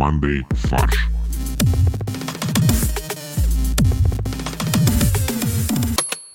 командой «Фарш».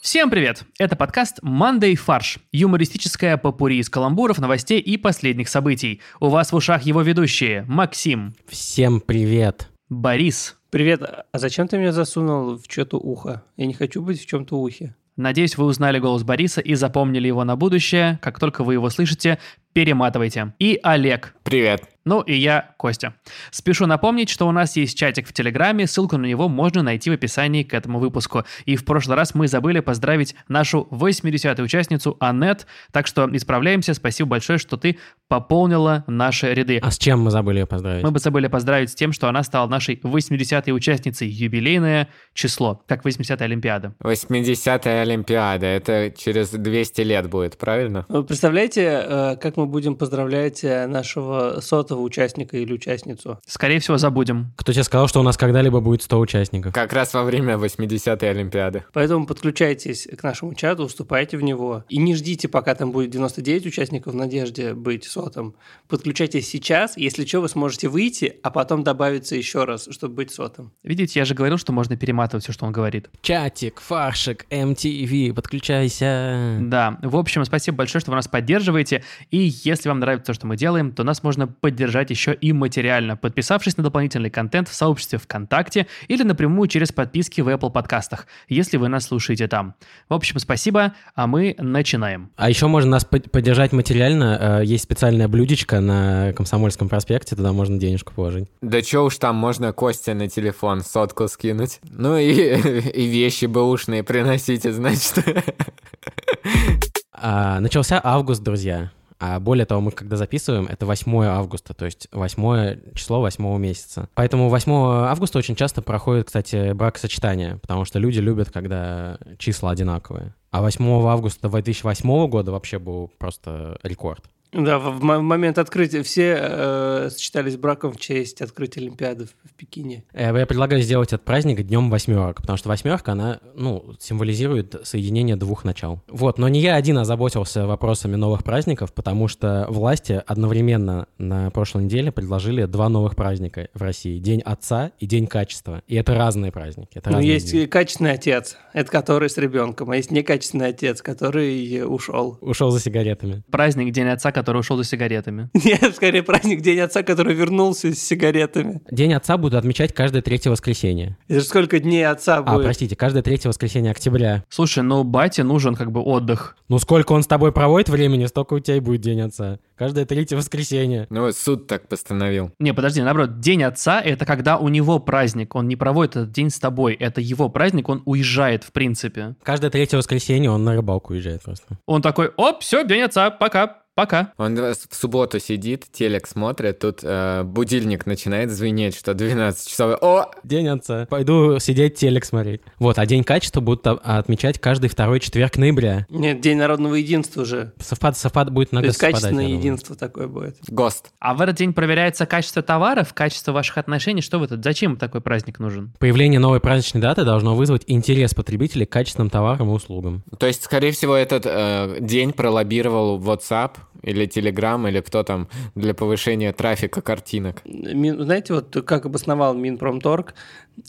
Всем привет! Это подкаст «Monday Фарш» – юмористическая попури из каламбуров, новостей и последних событий. У вас в ушах его ведущие Максим, Всем привет. Борис. Привет, а зачем ты меня засунул в что-то ухо? Я не хочу быть в чем-то ухе. Надеюсь, вы узнали голос Бориса и запомнили его на будущее. Как только вы его слышите, перематывайте. И Олег. Привет. Ну и я, Костя. Спешу напомнить, что у нас есть чатик в Телеграме, ссылку на него можно найти в описании к этому выпуску. И в прошлый раз мы забыли поздравить нашу 80-ю участницу Аннет, так что исправляемся. Спасибо большое, что ты пополнила наши ряды. А с чем мы забыли ее поздравить? Мы бы забыли поздравить с тем, что она стала нашей 80-й участницей. Юбилейное число, как 80-я Олимпиада. 80-я Олимпиада. Это через 200 лет будет, правильно? Вы представляете, э, как мы будем поздравлять э, нашего сотого участника или участницу? Скорее всего, забудем. Кто тебе сказал, что у нас когда-либо будет 100 участников? Как раз во время 80-й Олимпиады. Поэтому подключайтесь к нашему чату, вступайте в него. И не ждите, пока там будет 99 участников в надежде быть сотым. Подключайтесь сейчас, если что, вы сможете выйти, а потом добавиться еще раз, чтобы быть сотым. Видите, я же говорил, что можно перематывать все, что он говорит. Чатик, фаршик, MTV, подключайся. Да, в общем, спасибо большое, что вы нас поддерживаете. И если вам нравится то, что мы делаем, то нас можно поддержать еще и материально, подписавшись на дополнительный контент в сообществе ВКонтакте или напрямую через подписки в Apple подкастах, если вы нас слушаете там. В общем, спасибо, а мы начинаем. А еще можно нас под- поддержать материально. Э, Есть специальное блюдечко на Комсомольском проспекте, туда можно денежку положить. Да чё уж там, можно Косте на телефон сотку скинуть. Ну и, и вещи бэушные приносите, значит. А, начался август, друзья. А более того, мы когда записываем, это 8 августа, то есть 8 число 8 месяца. Поэтому 8 августа очень часто проходит, кстати, бракосочетание, потому что люди любят, когда числа одинаковые. А 8 августа 2008 года вообще был просто рекорд. Да, в, в мо- момент открытия все э, сочетались браком в честь открытия Олимпиады в, в Пекине. Э, Я предлагаю сделать этот праздник днем восьмерок, потому что восьмерка, она, ну, символизирует соединение двух начал. Вот, но не я один озаботился вопросами новых праздников, потому что власти одновременно на прошлой неделе предложили два новых праздника в России. День Отца и День Качества. И это разные праздники. Это Ну, разные есть дни. качественный отец, это который с ребенком, а есть некачественный отец, который ушел. Ушел за сигаретами. Праздник День Отца, который ушел за сигаретами. Нет, скорее праздник День отца, который вернулся с сигаретами. День Отца будут отмечать каждое третье воскресенье. Это же сколько дней отца А, будет? простите, каждое третье воскресенье октября. Слушай, ну бате нужен как бы отдых. Ну, сколько он с тобой проводит времени, столько у тебя и будет День Отца. Каждое третье воскресенье. Ну, суд так постановил. Не, подожди, наоборот, День Отца — это когда у него праздник, он не проводит этот день с тобой, это его праздник, он уезжает в принципе. Каждое третье воскресенье он на рыбалку уезжает просто. Он такой, оп, все, День Отца, пока, пока. Он в субботу сидит, телек смотрит, тут э, будильник начинает звенеть, что 12 часов. О, День отца. Пойду сидеть телек смотреть. Вот, а День качества будут а- отмечать каждый второй четверг ноября. Нет, День народного единства же. Совпад, совпад будет То много есть качественное единство такое будет. ГОСТ. А в этот день проверяется качество товаров, качество ваших отношений. Что вы тут? Зачем такой праздник нужен? Появление новой праздничной даты должно вызвать интерес потребителей к качественным товарам и услугам. То есть, скорее всего, этот э, день пролоббировал WhatsApp или Telegram, или кто там, для повышения трафика картинок. Знаете, вот как обосновал Минпромторг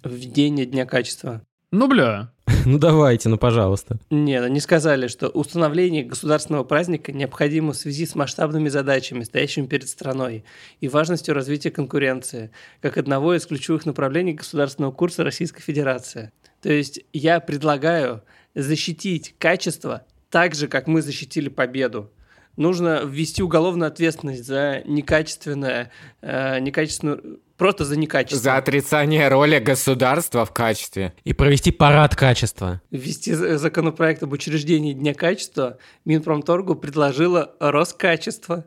введение Дня качества? Ну, бля. Ну давайте, ну пожалуйста. Нет, они сказали, что установление государственного праздника необходимо в связи с масштабными задачами, стоящими перед страной, и важностью развития конкуренции, как одного из ключевых направлений государственного курса Российской Федерации. То есть я предлагаю защитить качество так же, как мы защитили победу. Нужно ввести уголовную ответственность за некачественное, э, некачественную, просто за некачество. За отрицание роли государства в качестве. И провести парад качества. Ввести за- законопроект об учреждении Дня качества Минпромторгу предложила Роскачество.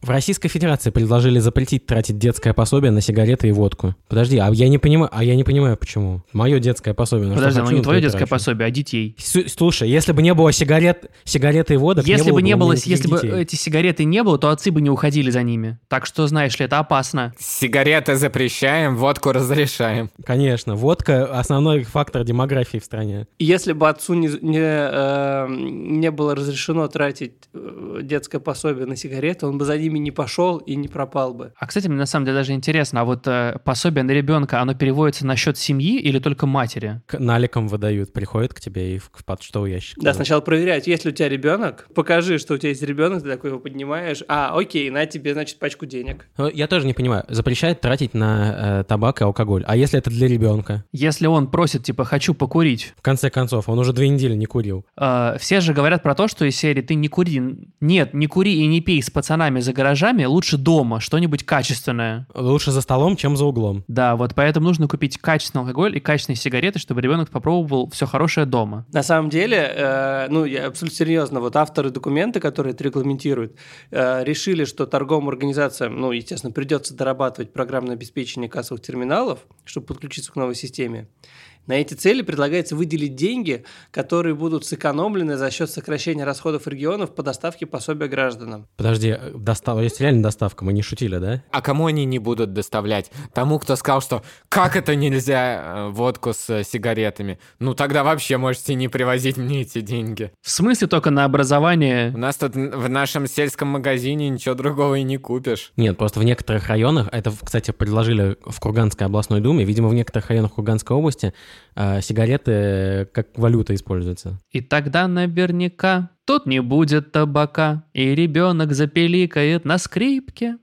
В Российской Федерации предложили запретить тратить детское пособие на сигареты и водку. Подожди, а я не понимаю, а я не понимаю, почему. Мое детское пособие. Подожди, хочу, ну не твое детское трачу. пособие, а детей. С- Слушай, если бы не было сигарет, сигареты и водок, если бы не было, если бы детей. эти сигареты не было, то отцы бы не уходили за ними. Так что, знаешь ли, это опасно. Сигареты запрещаем, водку разрешаем. Конечно, водка – основной фактор демографии в стране. Если бы отцу не, не, э, не было разрешено тратить э, детское пособие на сигареты, он бы за ними ними не пошел и не пропал бы. А, кстати, мне на самом деле даже интересно, а вот э, пособие на ребенка, оно переводится на счет семьи или только матери? К- наликом выдают, приходят к тебе и в почтовый ящик. Да, сначала проверяют, есть ли у тебя ребенок. Покажи, что у тебя есть ребенок, ты такой его поднимаешь. А, окей, на тебе, значит, пачку денег. Ну, Я тоже не понимаю. Запрещает тратить на э, табак и алкоголь. А если это для ребенка? Если он просит, типа, хочу покурить, В конце концов, он уже две недели не курил. э, все же говорят про то, что из серии ты не кури. Нет, не кури и не пей с пацанами за гаражами, лучше дома, что-нибудь качественное. Лучше за столом, чем за углом. Да, вот поэтому нужно купить качественный алкоголь и качественные сигареты, чтобы ребенок попробовал все хорошее дома. На самом деле, э, ну, я абсолютно серьезно, вот авторы документа, которые это регламентируют, э, решили, что торговым организациям, ну, естественно, придется дорабатывать программное обеспечение кассовых терминалов, чтобы подключиться к новой системе. На эти цели предлагается выделить деньги, которые будут сэкономлены за счет сокращения расходов регионов по доставке пособия гражданам. Подожди, э, достав... есть реально доставка, мы не шутили, да? А кому они не будут доставлять? Тому, кто сказал, что как это нельзя э, водку с э, сигаретами? Ну тогда вообще можете не привозить мне эти деньги. В смысле только на образование? У нас тут в нашем сельском магазине ничего другого и не купишь. Нет, просто в некоторых районах, это, кстати, предложили в Курганской областной думе, видимо, в некоторых районах Курганской области э, сигареты как валюта используются. И тогда наверняка тут не будет табака, и ребенок запеликает на скрипке.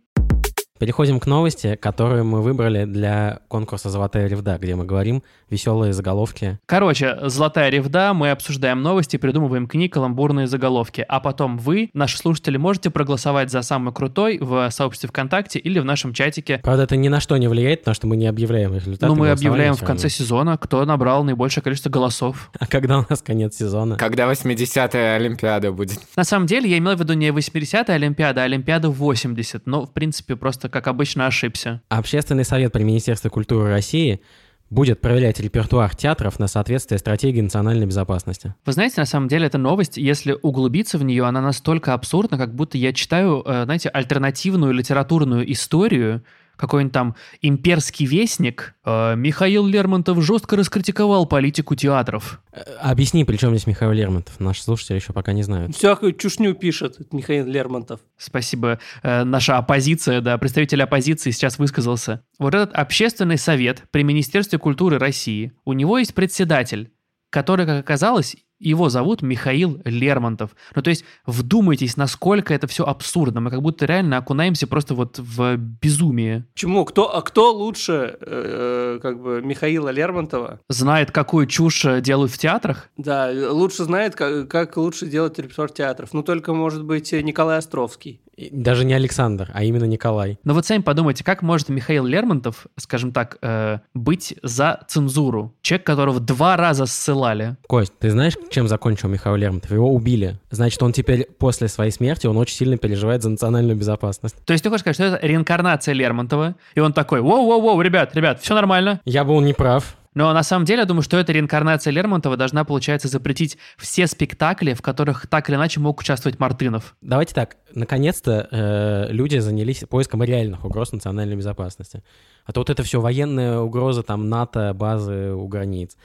Переходим к новости, которую мы выбрали для конкурса «Золотая ревда», где мы говорим веселые заголовки. Короче, золотая ревда, мы обсуждаем новости, придумываем к ней каламбурные заголовки. А потом вы, наши слушатели, можете проголосовать за самый крутой в сообществе ВКонтакте или в нашем чатике. Правда, это ни на что не влияет, потому что мы не объявляем результаты. Ну, мы объявляем в конце сезона, кто набрал наибольшее количество голосов. А когда у нас конец сезона? Когда 80-я Олимпиада будет. На самом деле, я имел в виду не 80-я Олимпиада, а Олимпиада 80. Но, в принципе, просто, как обычно, ошибся. Общественный совет при Министерстве культуры России будет проверять репертуар театров на соответствие стратегии национальной безопасности. Вы знаете, на самом деле, эта новость, если углубиться в нее, она настолько абсурдна, как будто я читаю, э, знаете, альтернативную литературную историю, какой-нибудь там имперский вестник. э, Михаил Лермонтов жестко раскритиковал политику театров. Э, Объясни, при чем здесь Михаил Лермонтов? Наши слушатели еще пока не знают. Всякую чушню пишет Михаил Лермонтов. Спасибо. Э, наша оппозиция, да, представитель оппозиции сейчас высказался. Вот этот общественный совет при Министерстве культуры России, у него есть председатель, который, как оказалось, его зовут Михаил Лермонтов. Ну, то есть, вдумайтесь, насколько это все абсурдно. Мы как будто реально окунаемся просто вот в безумие. Почему? Кто, а кто лучше, э, как бы, Михаила Лермонтова? Знает, какую чушь э, делают в театрах? Да, лучше знает, как, как лучше делать репертуар театров. Ну, только, может быть, Николай Островский. И Даже не Александр, а именно Николай. Но вот сами подумайте, как может Михаил Лермонтов, скажем так, э, быть за цензуру? Человек, которого два раза ссылали. Кость, ты знаешь, чем закончил Михаил Лермонтов? Его убили. Значит, он теперь после своей смерти, он очень сильно переживает за национальную безопасность. То есть ты хочешь сказать, что это реинкарнация Лермонтова, и он такой, воу-воу-воу, ребят, ребят, все нормально. Я был неправ. Но на самом деле я думаю, что эта реинкарнация Лермонтова должна, получается, запретить все спектакли, в которых так или иначе мог участвовать Мартынов. Давайте так, наконец-то э, люди занялись поиском реальных угроз национальной безопасности. А то вот это все военная угроза, там НАТО, базы у границ,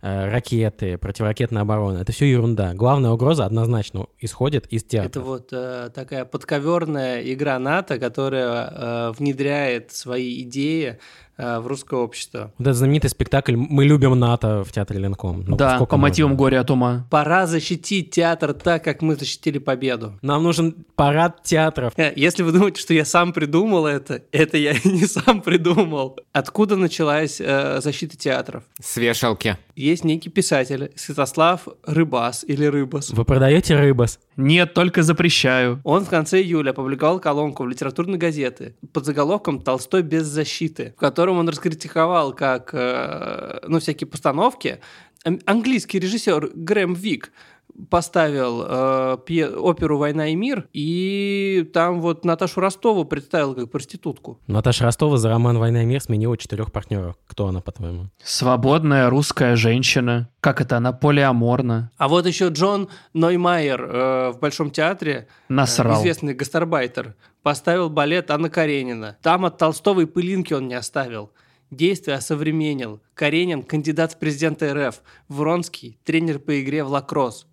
ракеты, противоракетная оборона, это все ерунда. Главная угроза однозначно исходит из театра. Это вот э, такая подковерная игра НАТО, которая э, внедряет свои идеи э, в русское общество. Вот этот знаменитый спектакль «Мы любим НАТО» в театре Ленком. Ну, да, по мотивам можно? горя от ума. Пора защитить театр так, как мы защитили победу. Нам нужен парад театров. Э, Если вы думаете, что я сам придумал это, это я не сам придумал. Откуда началась э, защита театров? С вешалки. Есть некий писатель Святослав Рыбас или Рыбас. Вы продаете рыбас? Нет, только запрещаю. Он в конце июля опубликовал колонку в литературной газеты под заголовком «Толстой без защиты», в котором он раскритиковал как, э, ну, всякие постановки. Английский режиссер Грэм Вик поставил э, пье- оперу «Война и мир», и там вот Наташу Ростову представил как проститутку. Наташа Ростова за роман «Война и мир» сменила четырех партнеров. Кто она, по-твоему? Свободная русская женщина. Как это, она полиаморна. А вот еще Джон Ноймайер э, в Большом театре э, Насрал. известный гастарбайтер, поставил балет Анна Каренина. Там от Толстого и пылинки он не оставил. Действие осовременил. Каренин – кандидат в президенты РФ. Вронский – тренер по игре в лакросс.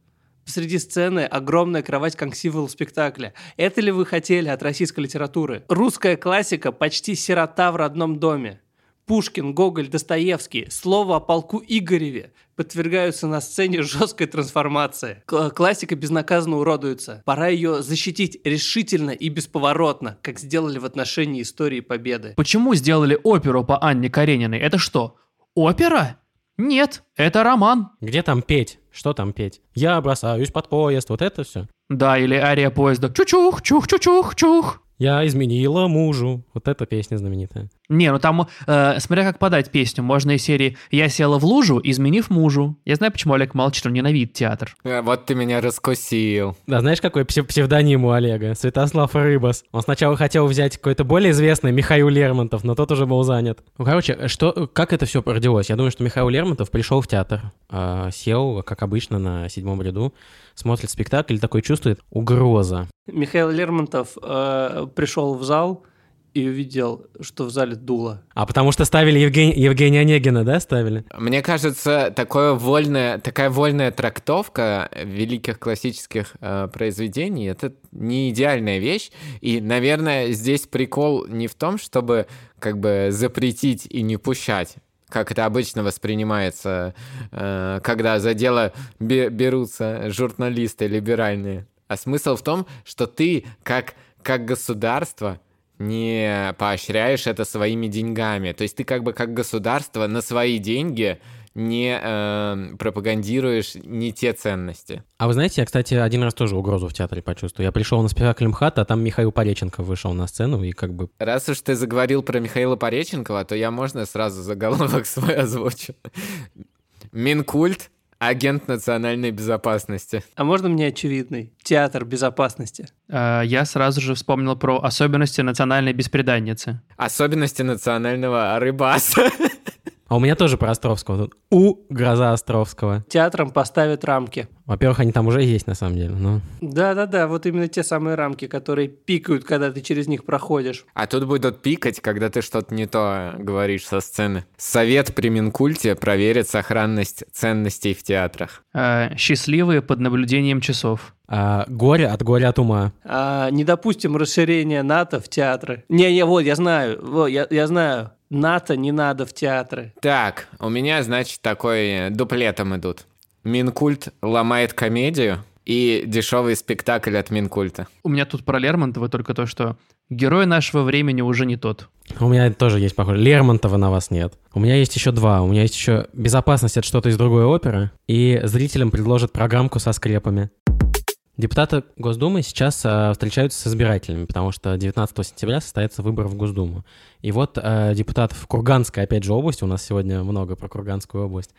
Посреди сцены огромная кровать как символ спектакля. Это ли вы хотели от российской литературы? Русская классика почти сирота в родном доме. Пушкин, Гоголь, Достоевский, слово о полку Игореве подвергаются на сцене жесткой трансформации. К- классика безнаказанно уродуется. Пора ее защитить решительно и бесповоротно, как сделали в отношении истории Победы. Почему сделали оперу по Анне Карениной? Это что, опера? Нет, это роман. Где там петь? Что там петь? Я бросаюсь под поезд, вот это все. Да, или ария поезда. Чучух, чух, чучух, чух. Я изменила мужу. Вот эта песня знаменитая. Не, ну там, э, смотря как подать песню, можно из серии «Я села в лужу, изменив мужу». Я знаю, почему Олег молчит, он ненавидит театр. Э, Вот ты меня раскусил. Да, знаешь, какой псев- псевдоним у Олега? Святослав Рыбас. Он сначала хотел взять какой-то более известный Михаил Лермонтов, но тот уже был занят. Ну, короче, что, как это все родилось? Я думаю, что Михаил Лермонтов пришел в театр, а, сел, как обычно, на седьмом ряду, смотрит спектакль и такой чувствует угроза. Михаил Лермонтов э, пришел в зал и увидел, что в зале дуло. А потому что ставили Евгения, Евгения Онегина, да, ставили? Мне кажется, такое вольное, такая вольная трактовка великих классических э, произведений это не идеальная вещь. И, наверное, здесь прикол не в том, чтобы как бы запретить и не пущать как это обычно воспринимается, э, когда за дело бе- берутся журналисты либеральные. А смысл в том, что ты как, как государство не поощряешь это своими деньгами. То есть ты как бы как государство на свои деньги не э, пропагандируешь не те ценности. А вы знаете, я, кстати, один раз тоже угрозу в театре почувствовал. Я пришел на спектакль МХАТ, а там Михаил Пореченко вышел на сцену и как бы... Раз уж ты заговорил про Михаила Пореченкова, то я можно сразу заголовок свой озвучу. Минкульт Агент национальной безопасности. А можно мне очевидный? Театр безопасности. Э, Я сразу же вспомнил про особенности национальной беспреданницы. Особенности национального рыбаса. А у меня тоже про Островского. Тут У Гроза Островского. Театром поставят рамки. Во-первых, они там уже есть, на самом деле. Но... Да-да-да, вот именно те самые рамки, которые пикают, когда ты через них проходишь. А тут будут пикать, когда ты что-то не то говоришь со сцены. Совет при Минкульте проверит сохранность ценностей в театрах. Э, Счастливые под наблюдением часов. А, горе от горя от ума. А, не допустим расширения НАТО в театры. Не-не, вот, я знаю, вот, я, я знаю. НАТО не надо в театры. Так, у меня, значит, такой э, дуплетом идут. Минкульт ломает комедию и дешевый спектакль от Минкульта. У меня тут про Лермонтова только то, что герой нашего времени уже не тот. У меня тоже есть похоже. Лермонтова на вас нет. У меня есть еще два. У меня есть еще безопасность от что-то из другой оперы. И зрителям предложат программку со скрепами. Депутаты Госдумы сейчас э, встречаются с избирателями, потому что 19 сентября состоится выбор в Госдуму. И вот э, депутат в Курганской, опять же, области, у нас сегодня много про Курганскую область,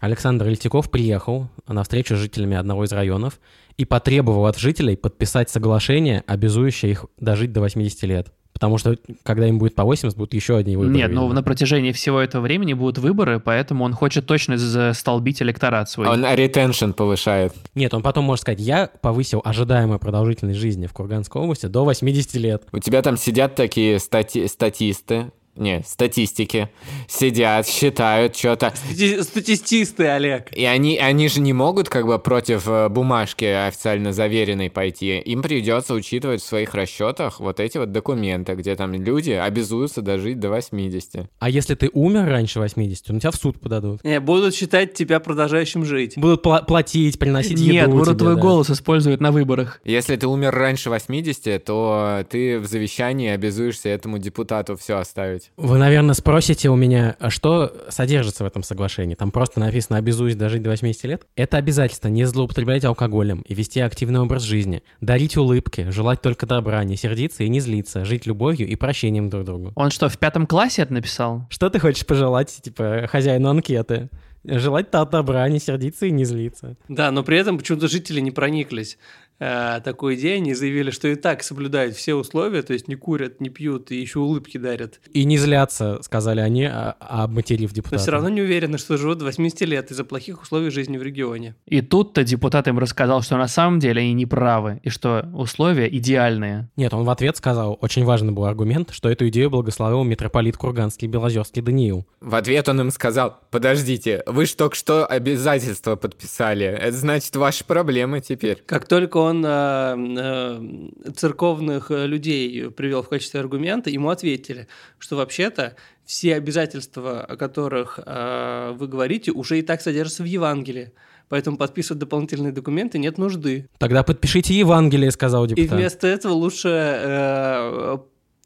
Александр Ильтиков приехал на встречу с жителями одного из районов и потребовал от жителей подписать соглашение, обязующее их дожить до 80 лет. Потому что, когда им будет по 80, будут еще одни выборы. Нет, ну видимо. на протяжении всего этого времени будут выборы, поэтому он хочет точно застолбить электорат свой. Он ретеншн повышает. Нет, он потом может сказать, я повысил ожидаемую продолжительность жизни в Курганской области до 80 лет. У тебя там сидят такие стати- статисты, не, статистики, сидят, считают что-то. Стати- Статистисты, Олег. И они, они же не могут как бы против э, бумажки официально заверенной пойти. Им придется учитывать в своих расчетах вот эти вот документы, где там люди обязуются дожить до 80. А если ты умер раньше 80, ну тебя в суд подадут. Не, будут считать тебя продолжающим жить. Будут пла- платить, приносить Нет, еду будут тебе, твой да. голос использовать на выборах. Если ты умер раньше 80, то ты в завещании обязуешься этому депутату все оставить. Вы, наверное, спросите у меня, а что содержится в этом соглашении? Там просто написано «обязуюсь дожить до 80 лет». Это обязательство не злоупотреблять алкоголем и вести активный образ жизни, дарить улыбки, желать только добра, не сердиться и не злиться, жить любовью и прощением друг другу. Он что, в пятом классе это написал? Что ты хочешь пожелать, типа, хозяину анкеты? Желать то добра, не сердиться и не злиться. Да, но при этом почему-то жители не прониклись. Э, такую идею, они заявили, что и так соблюдают все условия, то есть не курят, не пьют и еще улыбки дарят. И не злятся, сказали они, а- обматерив Но депутата. все равно не уверены, что живут до 80 лет из-за плохих условий жизни в регионе. И тут-то депутат им рассказал, что на самом деле они не правы, и что условия идеальные. Нет, он в ответ сказал, очень важный был аргумент, что эту идею благословил митрополит Курганский Белозерский Даниил. В ответ он им сказал, подождите, вы ж только что обязательства подписали, это значит ваши проблемы теперь. Как только он э, э, церковных э, людей привел в качестве аргумента, ему ответили, что вообще-то все обязательства, о которых э, вы говорите, уже и так содержатся в Евангелии. Поэтому подписывать дополнительные документы нет нужды. Тогда подпишите Евангелие, сказал И депутат. вместо этого лучше э,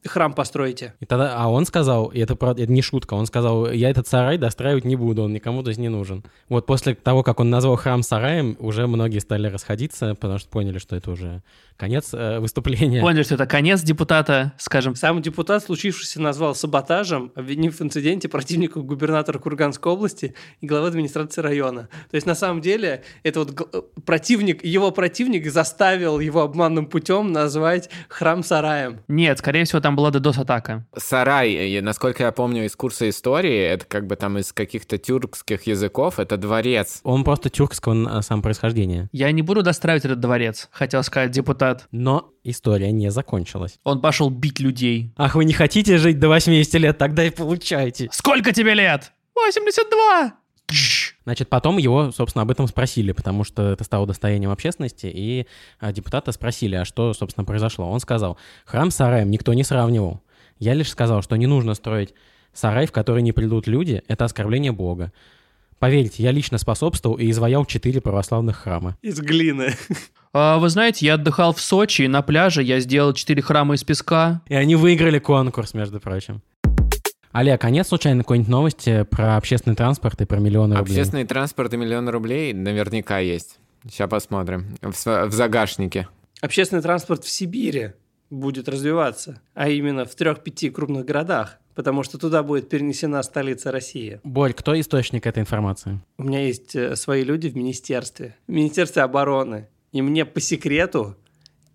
храм постройте. И тогда, а он сказал, и это, правда, это не шутка, он сказал, я этот сарай достраивать не буду, он никому то есть не нужен. Вот после того, как он назвал храм сараем, уже многие стали расходиться, потому что поняли, что это уже конец э, выступления. Поняли, что это конец депутата, скажем. Сам депутат случившийся назвал саботажем, обвинив в инциденте противника губернатора Курганской области и главы администрации района. То есть на самом деле это вот г- противник, его противник заставил его обманным путем назвать храм сараем. Нет, скорее всего, там была DDoS-атака. Сарай, насколько я помню из курса истории, это как бы там из каких-то тюркских языков, это дворец. Он просто тюркского э, сам происхождения. Я не буду достраивать этот дворец, хотел сказать депутат. Но история не закончилась. Он пошел бить людей. Ах, вы не хотите жить до 80 лет, тогда и получайте. Сколько тебе лет? 82! Значит, потом его, собственно, об этом спросили, потому что это стало достоянием общественности, и а, депутата спросили, а что, собственно, произошло. Он сказал, храм с сараем никто не сравнивал. Я лишь сказал, что не нужно строить сарай, в который не придут люди, это оскорбление Бога. Поверьте, я лично способствовал и изваял четыре православных храма. Из глины. А, вы знаете, я отдыхал в Сочи, и на пляже я сделал четыре храма из песка. И они выиграли конкурс, между прочим. Олег, а нет случайно какой-нибудь новости про общественный транспорт и про миллионы рублей? Общественный транспорт и миллион рублей наверняка есть. Сейчас посмотрим. В, в загашнике. Общественный транспорт в Сибири будет развиваться, а именно в трех-пяти крупных городах, потому что туда будет перенесена столица России. Борь, кто источник этой информации? У меня есть э, свои люди в министерстве, в министерстве обороны, и мне по секрету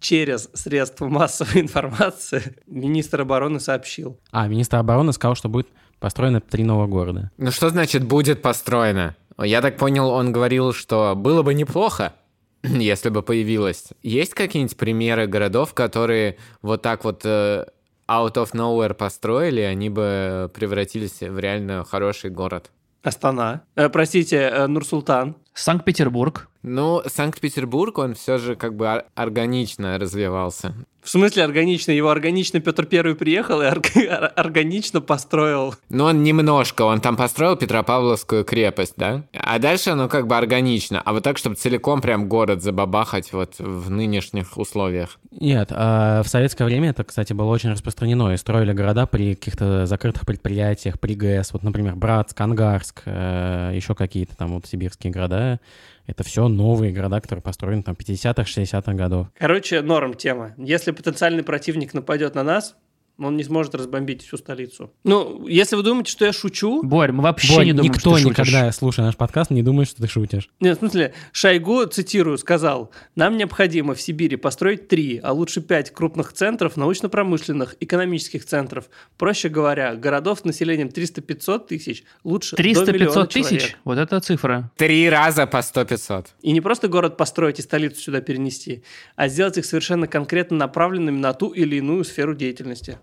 через средства массовой информации министр обороны сообщил. А, министр обороны сказал, что будет построено три новых города. Ну что значит будет построено? Я так понял, он говорил, что было бы неплохо, если бы появилось. Есть какие-нибудь примеры городов, которые вот так вот э, out of nowhere построили, они бы превратились в реально хороший город? Астана. Э, простите, э, Нур-Султан. Санкт-Петербург. Ну, Санкт-Петербург, он все же как бы ор- органично развивался. В смысле органично? Его органично Петр Первый приехал и орг- ор- органично построил. Но он немножко, он там построил Петропавловскую крепость, да? А дальше оно как бы органично. А вот так, чтобы целиком прям город забабахать вот в нынешних условиях. Нет, а в советское время это, кстати, было очень распространено. И строили города при каких-то закрытых предприятиях, при ГЭС. Вот, например, Братск, Ангарск, э, еще какие-то там вот сибирские города. Это все новые города, которые построены там 50-х, 60-х годов. Короче, норм тема. Если потенциальный противник нападет на нас, он не сможет разбомбить всю столицу. Ну, если вы думаете, что я шучу... Борь, мы вообще Борь, не думаем, никто что ты шутишь. никогда, слушая наш подкаст, не думает, что ты шутишь. Нет, в смысле, Шойгу, цитирую, сказал, нам необходимо в Сибири построить три, а лучше пять крупных центров научно-промышленных, экономических центров. Проще говоря, городов с населением 300-500 тысяч, лучше до 300-500 миллиона тысяч? человек. Вот это цифра. Три раза по 100-500. И не просто город построить и столицу сюда перенести, а сделать их совершенно конкретно направленными на ту или иную сферу деятельности.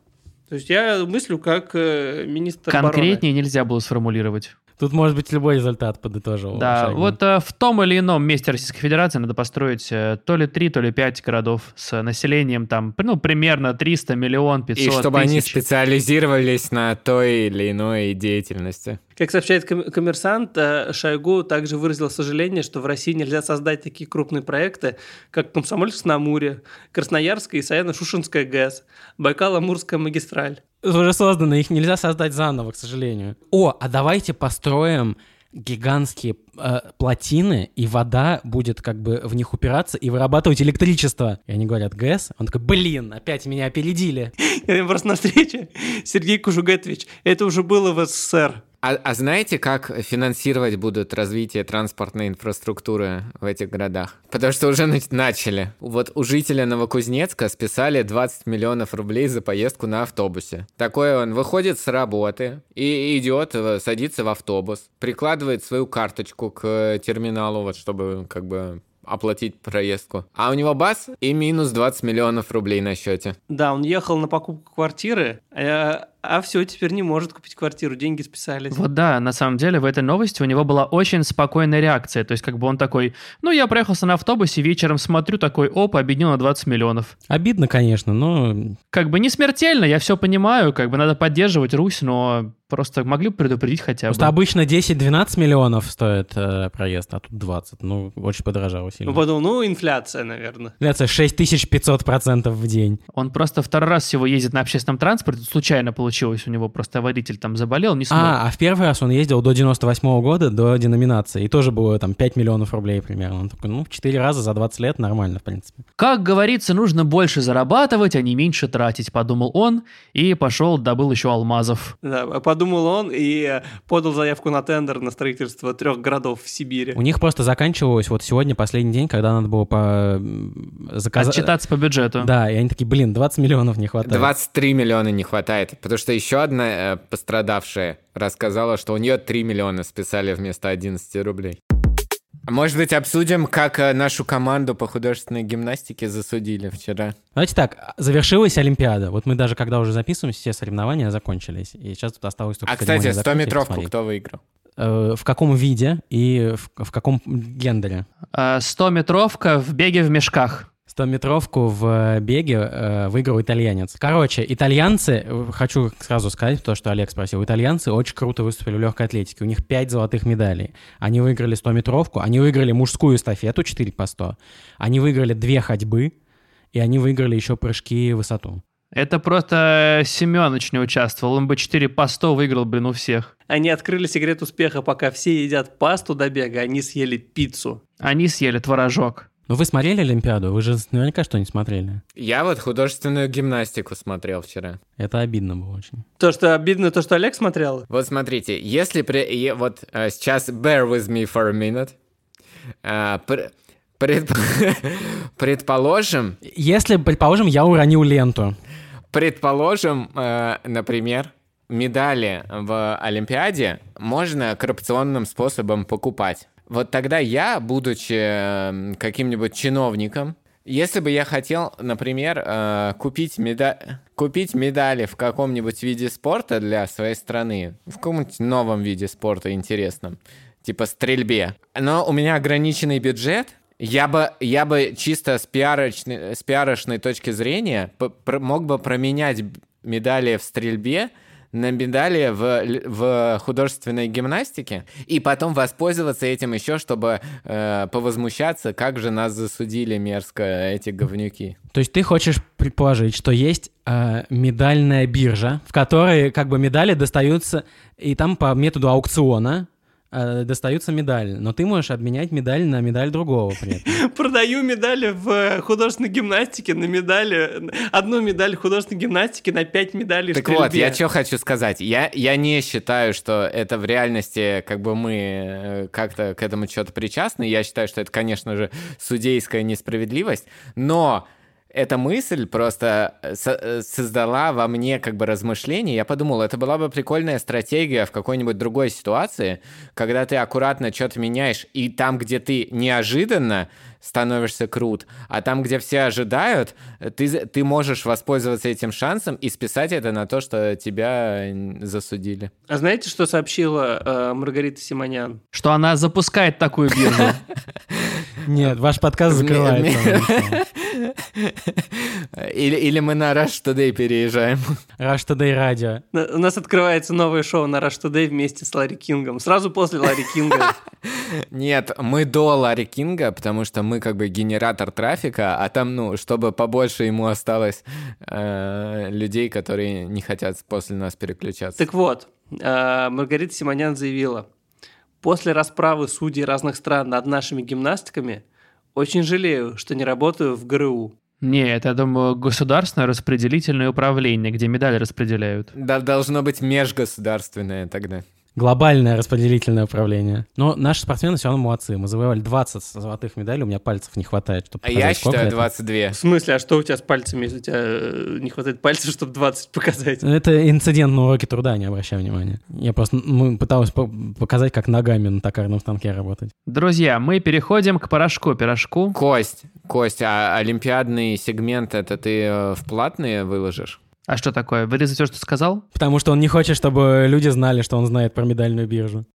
То есть я мыслю как э, министр обороны. Конкретнее нельзя было сформулировать. Тут может быть любой результат, подытожил. Да, Шойгу. вот э, в том или ином месте Российской Федерации надо построить э, то ли 3, то ли 5 городов с населением там, ну, примерно 300 миллион 500 И чтобы они тысяч. специализировались на той или иной деятельности. Как сообщает ком- коммерсант, э, Шойгу также выразил сожаление, что в России нельзя создать такие крупные проекты, как Комсомольск-на-Амуре, Красноярская и Саяно-Шушинская ГЭС, Байкал-Амурская магистраль. Уже создано, их нельзя создать заново, к сожалению. О, а давайте построим гигантские э, плотины, и вода будет как бы в них упираться и вырабатывать электричество. И они говорят, ГЭС? Он такой, блин, опять меня опередили. Я просто на встрече Сергей Кужугетович, это уже было в СССР. А, а знаете, как финансировать будут развитие транспортной инфраструктуры в этих городах? Потому что уже начали. Вот у жителя Новокузнецка списали 20 миллионов рублей за поездку на автобусе. Такой он выходит с работы и идет, э, садится в автобус, прикладывает свою карточку к терминалу, вот чтобы как бы оплатить проездку. А у него бас и минус 20 миллионов рублей на счете. Да, он ехал на покупку квартиры, а а все, теперь не может купить квартиру, деньги списались. Вот да, на самом деле в этой новости у него была очень спокойная реакция, то есть как бы он такой, ну я проехался на автобусе, вечером смотрю, такой, оп, объединил на 20 миллионов. Обидно, конечно, но... Как бы не смертельно, я все понимаю, как бы надо поддерживать Русь, но просто могли бы предупредить хотя бы. Просто обычно 10-12 миллионов стоит э, проезд, а тут 20, ну очень подорожало сильно. Ну подумал, ну инфляция, наверное. Инфляция 6500% в день. Он просто второй раз всего ездит на общественном транспорте, случайно получил получилось у него, просто водитель там заболел, не смог. А, а в первый раз он ездил до 98 -го года, до деноминации, и тоже было там 5 миллионов рублей примерно. Он такой, ну, 4 раза за 20 лет нормально, в принципе. Как говорится, нужно больше зарабатывать, а не меньше тратить, подумал он, и пошел, добыл еще алмазов. Да, подумал он и подал заявку на тендер на строительство трех городов в Сибири. У них просто заканчивалось вот сегодня последний день, когда надо было по... заказать... Отчитаться по бюджету. Да, и они такие, блин, 20 миллионов не хватает. 23 миллиона не хватает, потому что еще одна э, пострадавшая рассказала, что у нее 3 миллиона списали вместо 11 рублей. Может быть, обсудим, как э, нашу команду по художественной гимнастике засудили вчера? Давайте так, завершилась Олимпиада. Вот мы даже, когда уже записываем, все соревнования закончились. И сейчас тут осталось только А, кстати, 100-метровку кто выиграл? Э, в каком виде и в, в каком гендере? 100-метровка в беге в мешках. 100-метровку в э, беге э, выиграл итальянец. Короче, итальянцы, э, хочу сразу сказать то, что Олег спросил, итальянцы очень круто выступили в легкой атлетике. У них 5 золотых медалей. Они выиграли 100-метровку, они выиграли мужскую эстафету 4 по 100, они выиграли 2 ходьбы, и они выиграли еще прыжки в высоту. Это просто Семенович не участвовал. Он бы 4 по 100 выиграл, блин, у всех. Они открыли секрет успеха, пока все едят пасту до бега, они съели пиццу. Они съели творожок. Ну вы смотрели Олимпиаду? Вы же наверняка что не смотрели. Я вот художественную гимнастику смотрел вчера. Это обидно было очень. То, что обидно, то, что Олег смотрел? Вот смотрите, если при... Вот э, сейчас bear with me for a minute. Uh, при... Предп... Предположим... Если, предположим, я уронил ленту. Предположим, э, например, медали в Олимпиаде можно коррупционным способом покупать. Вот тогда я, будучи эм, каким-нибудь чиновником, если бы я хотел, например, э, купить, меда... купить медали в каком-нибудь виде спорта для своей страны, в каком-нибудь новом виде спорта интересном, типа стрельбе, но у меня ограниченный бюджет, я бы, я бы чисто с пиарочной, с пиарочной точки зрения мог бы променять медали в стрельбе на медали в, в художественной гимнастике и потом воспользоваться этим еще, чтобы э, повозмущаться, как же нас засудили мерзко эти говнюки. То есть ты хочешь предположить, что есть э, медальная биржа, в которой как бы медали достаются, и там по методу аукциона э, достаются медали, но ты можешь обменять медаль на медаль другого при этом. Продаю медали в художественной гимнастике на медали, одну медаль художественной гимнастики на пять медалей Так вот, я что хочу сказать. Я, я не считаю, что это в реальности, как бы мы э, как-то к этому что-то причастны. Я считаю, что это, конечно же, судейская несправедливость, но эта мысль просто э, э, создала во мне как бы размышление. Я подумал, это была бы прикольная стратегия в какой-нибудь другой ситуации, когда ты аккуратно что-то меняешь, и там, где ты неожиданно становишься крут, а там, где все ожидают, ты, ты можешь воспользоваться этим шансом и списать это на то, что тебя засудили. А знаете, что сообщила э, Маргарита Симонян? Что она запускает такую биржу. Нет, ваш подкаст закрывается. Или, или мы на Rush Today переезжаем. Rush Today радио. У нас открывается новое шоу на Rush Today вместе с Ларри Кингом. Сразу после Ларри Кинга. Нет, мы до Ларри Кинга, потому что мы как бы генератор трафика, а там, ну, чтобы побольше ему осталось э, людей, которые не хотят после нас переключаться. Так вот, э, Маргарита Симонян заявила, после расправы судей разных стран над нашими гимнастиками очень жалею, что не работаю в ГРУ. Нет, я думаю, государственное распределительное управление, где медали распределяют. Да, должно быть межгосударственное тогда. Глобальное распределительное управление. Но наши спортсмены все равно молодцы. Мы завоевали 20 золотых медалей, у меня пальцев не хватает, чтобы А я считаю 22. В смысле, а что у тебя с пальцами, если у тебя э, не хватает пальцев, чтобы 20 показать? Это инцидент на уроке труда, не обращай внимания. Я просто ну, пытался по- показать, как ногами на токарном станке работать. Друзья, мы переходим к порошку. Пирожку. Кость, Кость, а олимпиадный сегмент это ты э, в платные выложишь? А что такое? Вырезать все, что сказал? Потому что он не хочет, чтобы люди знали, что он знает про медальную биржу.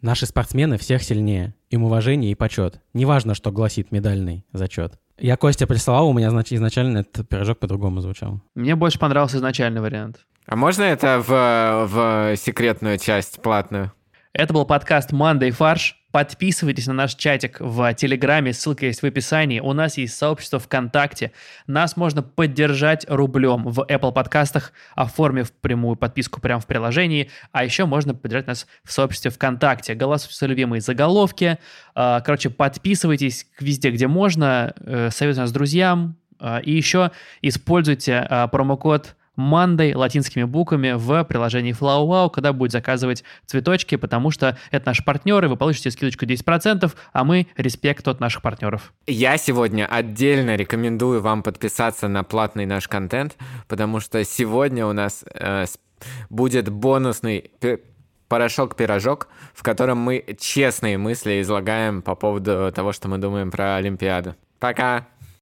Наши спортсмены всех сильнее. Им уважение и почет. Неважно, что гласит медальный зачет. Я Костя прислал, у меня значит, изначально этот пирожок по-другому звучал. Мне больше понравился изначальный вариант. А можно это в, в секретную часть платную? Это был подкаст «Мандай фарш». Подписывайтесь на наш чатик в Телеграме, ссылка есть в описании. У нас есть сообщество ВКонтакте. Нас можно поддержать рублем в Apple подкастах, оформив прямую подписку прямо в приложении. А еще можно поддержать нас в сообществе ВКонтакте. Голосуйте за любимые заголовки. А, Короче, подписывайтесь везде, где можно. э, Советуйте нас друзьям. А, И еще используйте а, промокод Мандой латинскими буквами в приложении FlowWow, когда будет заказывать цветочки, потому что это наши партнеры, вы получите скидочку 10%, а мы респект от наших партнеров. Я сегодня отдельно рекомендую вам подписаться на платный наш контент, потому что сегодня у нас э, будет бонусный пи- порошок-пирожок, в котором мы честные мысли излагаем по поводу того, что мы думаем про Олимпиаду. Пока!